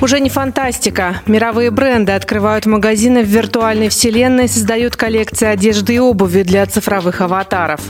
Уже не фантастика. Мировые бренды открывают магазины в виртуальной вселенной, создают коллекции одежды и обуви для цифровых аватаров.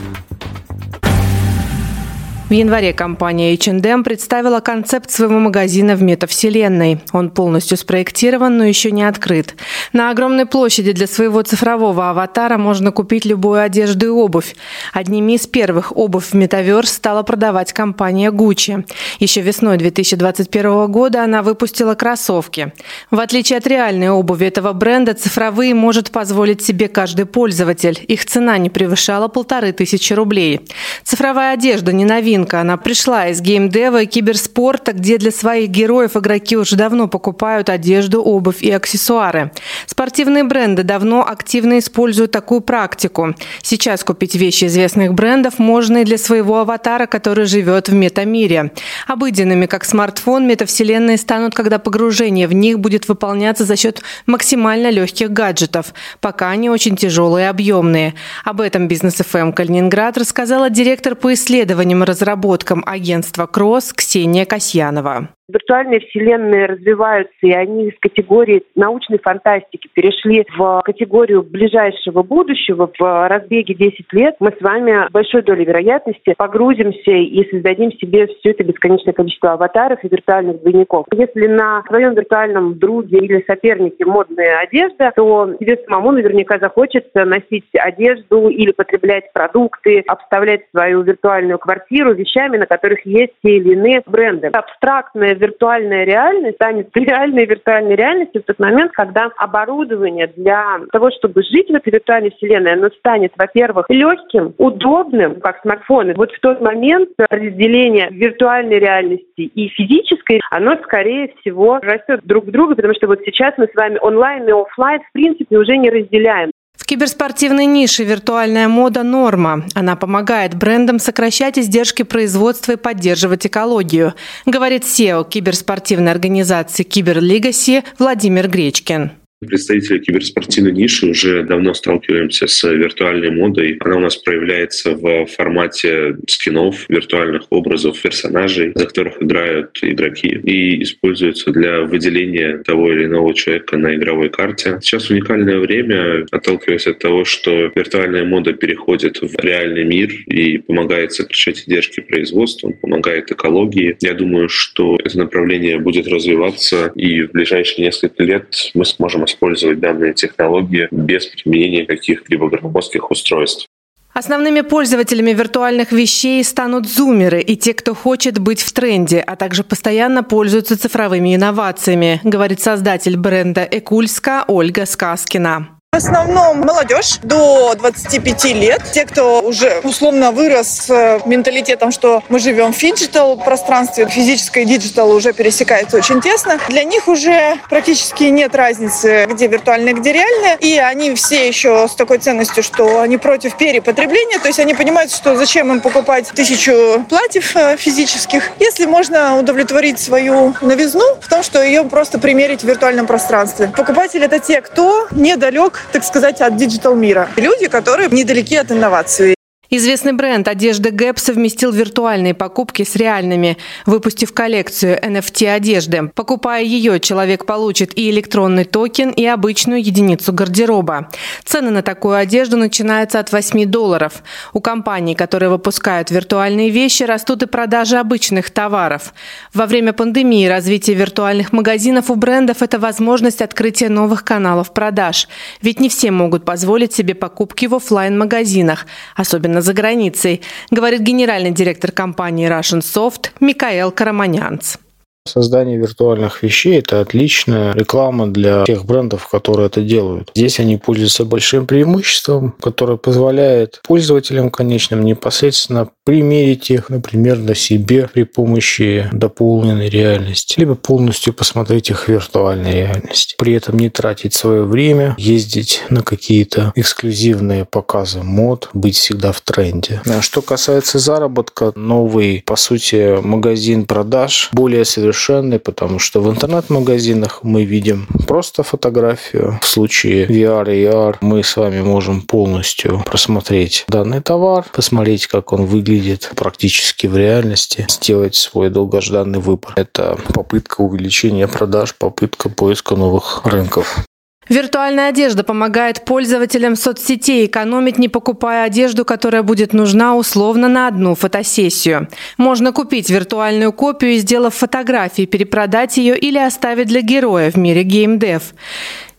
В январе компания H&M представила концепт своего магазина в метавселенной. Он полностью спроектирован, но еще не открыт. На огромной площади для своего цифрового аватара можно купить любую одежду и обувь. Одними из первых обувь в метаверс стала продавать компания Gucci. Еще весной 2021 года она выпустила кроссовки. В отличие от реальной обуви этого бренда, цифровые может позволить себе каждый пользователь. Их цена не превышала полторы тысячи рублей. Цифровая одежда не новинка новинка. Она пришла из геймдева и киберспорта, где для своих героев игроки уже давно покупают одежду, обувь и аксессуары. Спортивные бренды давно активно используют такую практику. Сейчас купить вещи известных брендов можно и для своего аватара, который живет в метамире. Обыденными, как смартфон, метавселенные станут, когда погружение в них будет выполняться за счет максимально легких гаджетов, пока они очень тяжелые и объемные. Об этом бизнес ФМ Калининград рассказала директор по исследованиям и разработкам агентства «Кросс» Ксения Касьянова. Виртуальные вселенные развиваются, и они из категории научной фантастики перешли в категорию ближайшего будущего. В разбеге 10 лет мы с вами большой долей вероятности погрузимся и создадим себе все это бесконечное количество аватаров и виртуальных двойников. Если на своем виртуальном друге или сопернике модная одежда, то тебе самому наверняка захочется носить одежду или потреблять продукты, обставлять свою виртуальную квартиру вещами, на которых есть те или иные бренды. Абстрактная виртуальная реальность станет реальной виртуальной реальностью в тот момент, когда оборудование для того, чтобы жить в этой виртуальной вселенной, оно станет, во-первых, легким, удобным, как смартфоны. Вот в тот момент разделение виртуальной реальности и физической, оно, скорее всего, растет друг к другу, потому что вот сейчас мы с вами онлайн и офлайн в принципе уже не разделяем киберспортивной нише виртуальная мода – норма. Она помогает брендам сокращать издержки производства и поддерживать экологию, говорит SEO киберспортивной организации Киберлигаси Владимир Гречкин представители киберспортивной ниши уже давно сталкиваемся с виртуальной модой. Она у нас проявляется в формате скинов, виртуальных образов, персонажей, за которых играют игроки, и используется для выделения того или иного человека на игровой карте. Сейчас уникальное время, отталкиваясь от того, что виртуальная мода переходит в реальный мир и помогает сокращать издержки производства, помогает экологии. Я думаю, что это направление будет развиваться, и в ближайшие несколько лет мы сможем использовать данные технологии без применения каких-либо громоздких устройств. Основными пользователями виртуальных вещей станут зумеры и те, кто хочет быть в тренде, а также постоянно пользуются цифровыми инновациями, говорит создатель бренда Экульска Ольга Сказкина. В основном молодежь до 25 лет, те, кто уже условно вырос с менталитетом, что мы живем в phygital пространстве, физическое и digital уже пересекается очень тесно. Для них уже практически нет разницы, где виртуальное, где реальное, и они все еще с такой ценностью, что они против перепотребления, то есть они понимают, что зачем им покупать тысячу платьев э, физических, если можно удовлетворить свою новизну в том, что ее просто примерить в виртуальном пространстве. Покупатели это те, кто недалек так сказать, от digital мира. Люди, которые недалеки от инноваций. Известный бренд одежды Gap совместил виртуальные покупки с реальными, выпустив коллекцию NFT одежды. Покупая ее, человек получит и электронный токен, и обычную единицу гардероба. Цены на такую одежду начинаются от 8 долларов. У компаний, которые выпускают виртуальные вещи, растут и продажи обычных товаров. Во время пандемии развитие виртуальных магазинов у брендов – это возможность открытия новых каналов продаж. Ведь не все могут позволить себе покупки в офлайн магазинах особенно особенно за границей, говорит генеральный директор компании Russian Soft Микаэл Караманянц. Создание виртуальных вещей – это отличная реклама для тех брендов, которые это делают. Здесь они пользуются большим преимуществом, которое позволяет пользователям конечным непосредственно примерить их, например, на себе при помощи дополненной реальности, либо полностью посмотреть их в виртуальной реальности. При этом не тратить свое время, ездить на какие-то эксклюзивные показы мод, быть всегда в тренде. А что касается заработка, новый, по сути, магазин продаж, более совершенный совершенный, потому что в интернет-магазинах мы видим просто фотографию. В случае VR и AR мы с вами можем полностью просмотреть данный товар, посмотреть, как он выглядит практически в реальности, сделать свой долгожданный выбор. Это попытка увеличения продаж, попытка поиска новых рынков. Виртуальная одежда помогает пользователям соцсетей экономить, не покупая одежду, которая будет нужна условно на одну фотосессию. Можно купить виртуальную копию сделав фотографии, перепродать ее или оставить для героя в мире геймдев.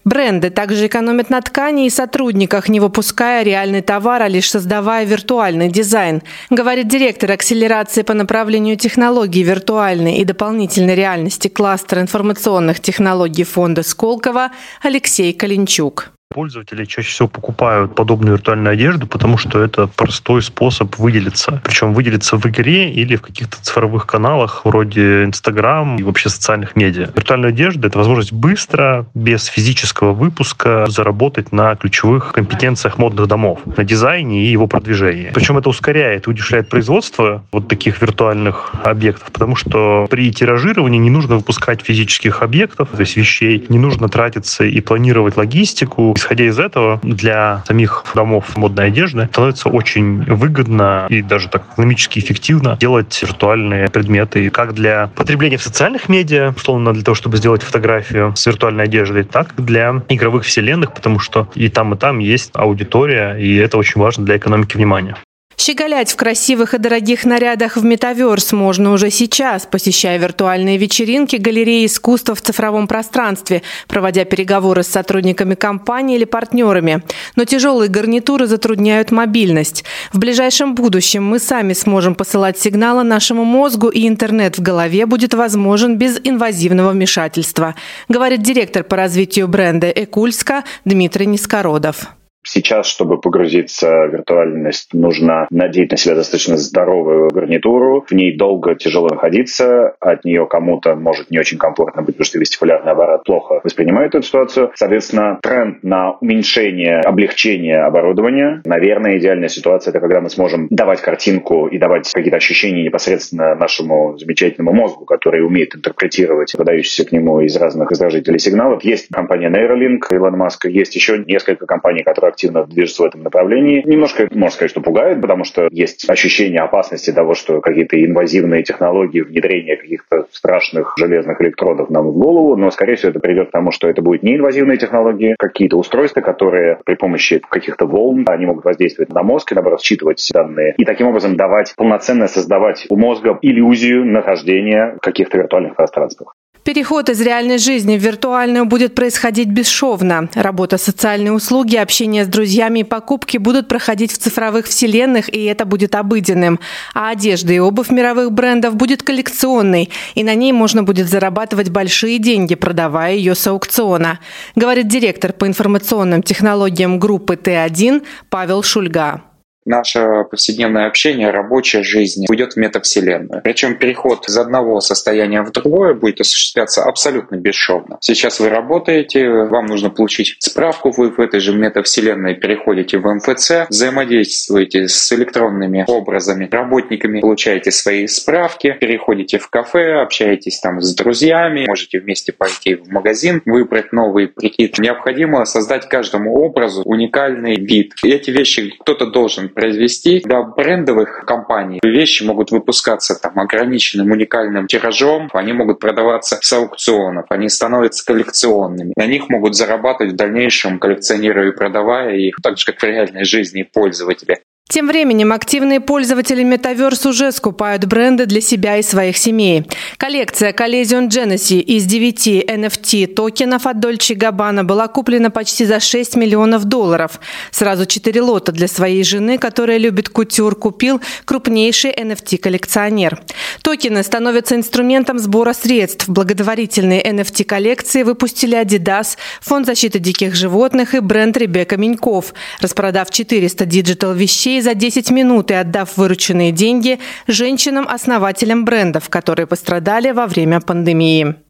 Бренды также экономят на ткани и сотрудниках, не выпуская реальный товар, а лишь создавая виртуальный дизайн, говорит директор акселерации по направлению технологий виртуальной и дополнительной реальности кластера информационных технологий фонда Сколково Алексей Калинчук. Пользователи чаще всего покупают подобную виртуальную одежду, потому что это простой способ выделиться. Причем выделиться в игре или в каких-то цифровых каналах вроде Инстаграм и вообще социальных медиа. Виртуальная одежда — это возможность быстро, без физического выпуска, заработать на ключевых компетенциях модных домов, на дизайне и его продвижении. Причем это ускоряет и удешевляет производство вот таких виртуальных объектов, потому что при тиражировании не нужно выпускать физических объектов, то есть вещей, не нужно тратиться и планировать логистику, Исходя из этого, для самих домов модной одежды становится очень выгодно и даже так экономически эффективно делать виртуальные предметы как для потребления в социальных медиа, условно для того, чтобы сделать фотографию с виртуальной одеждой, так и для игровых вселенных, потому что и там, и там есть аудитория, и это очень важно для экономики внимания. Щеголять в красивых и дорогих нарядах в метаверс можно уже сейчас, посещая виртуальные вечеринки, галереи искусства в цифровом пространстве, проводя переговоры с сотрудниками компании или партнерами. Но тяжелые гарнитуры затрудняют мобильность. В ближайшем будущем мы сами сможем посылать сигналы нашему мозгу, и интернет в голове будет возможен без инвазивного вмешательства, говорит директор по развитию бренда «Экульска» Дмитрий Нискородов. Сейчас, чтобы погрузиться в виртуальность, нужно надеть на себя достаточно здоровую гарнитуру. В ней долго тяжело находиться. От нее кому-то может не очень комфортно быть, потому что вестибулярный аппарат плохо воспринимает эту ситуацию. Соответственно, тренд на уменьшение, облегчение оборудования. Наверное, идеальная ситуация – это когда мы сможем давать картинку и давать какие-то ощущения непосредственно нашему замечательному мозгу, который умеет интерпретировать подающиеся к нему из разных изражителей сигналов. Есть компания Neuralink Илона Маска, есть еще несколько компаний, которые активно движется в этом направлении. Немножко, можно сказать, что пугает, потому что есть ощущение опасности того, что какие-то инвазивные технологии, внедрение каких-то страшных железных электродов нам в голову, но, скорее всего, это приведет к тому, что это будут не инвазивные технологии, какие-то устройства, которые при помощи каких-то волн, они могут воздействовать на мозг и, наоборот, считывать данные, и таким образом давать полноценно создавать у мозга иллюзию нахождения в каких-то виртуальных пространствах. Переход из реальной жизни в виртуальную будет происходить бесшовно. Работа, социальные услуги, общение с друзьями и покупки будут проходить в цифровых вселенных, и это будет обыденным. А одежда и обувь мировых брендов будет коллекционной, и на ней можно будет зарабатывать большие деньги, продавая ее с аукциона, говорит директор по информационным технологиям группы Т1 Павел Шульга наше повседневное общение, рабочая жизнь уйдет в метавселенную. Причем переход из одного состояния в другое будет осуществляться абсолютно бесшовно. Сейчас вы работаете, вам нужно получить справку, вы в этой же метавселенной переходите в МФЦ, взаимодействуете с электронными образами, работниками, получаете свои справки, переходите в кафе, общаетесь там с друзьями, можете вместе пойти в магазин, выбрать новый прикид. Необходимо создать каждому образу уникальный вид. Эти вещи кто-то должен произвести. Для брендовых компаний вещи могут выпускаться там ограниченным уникальным тиражом, они могут продаваться с аукционов, они становятся коллекционными. На них могут зарабатывать в дальнейшем, коллекционируя и продавая их, так же, как в реальной жизни пользователи. Тем временем активные пользователи Metaverse уже скупают бренды для себя и своих семей. Коллекция Collision Genesis из 9 NFT токенов от Dolce Gabbana была куплена почти за 6 миллионов долларов. Сразу 4 лота для своей жены, которая любит кутюр, купил крупнейший NFT-коллекционер. Токены становятся инструментом сбора средств. Благотворительные NFT-коллекции выпустили Adidas, Фонд защиты диких животных и бренд Rebecca Minkoff, распродав 400 digital вещей за 10 минут и отдав вырученные деньги женщинам-основателям брендов, которые пострадали во время пандемии.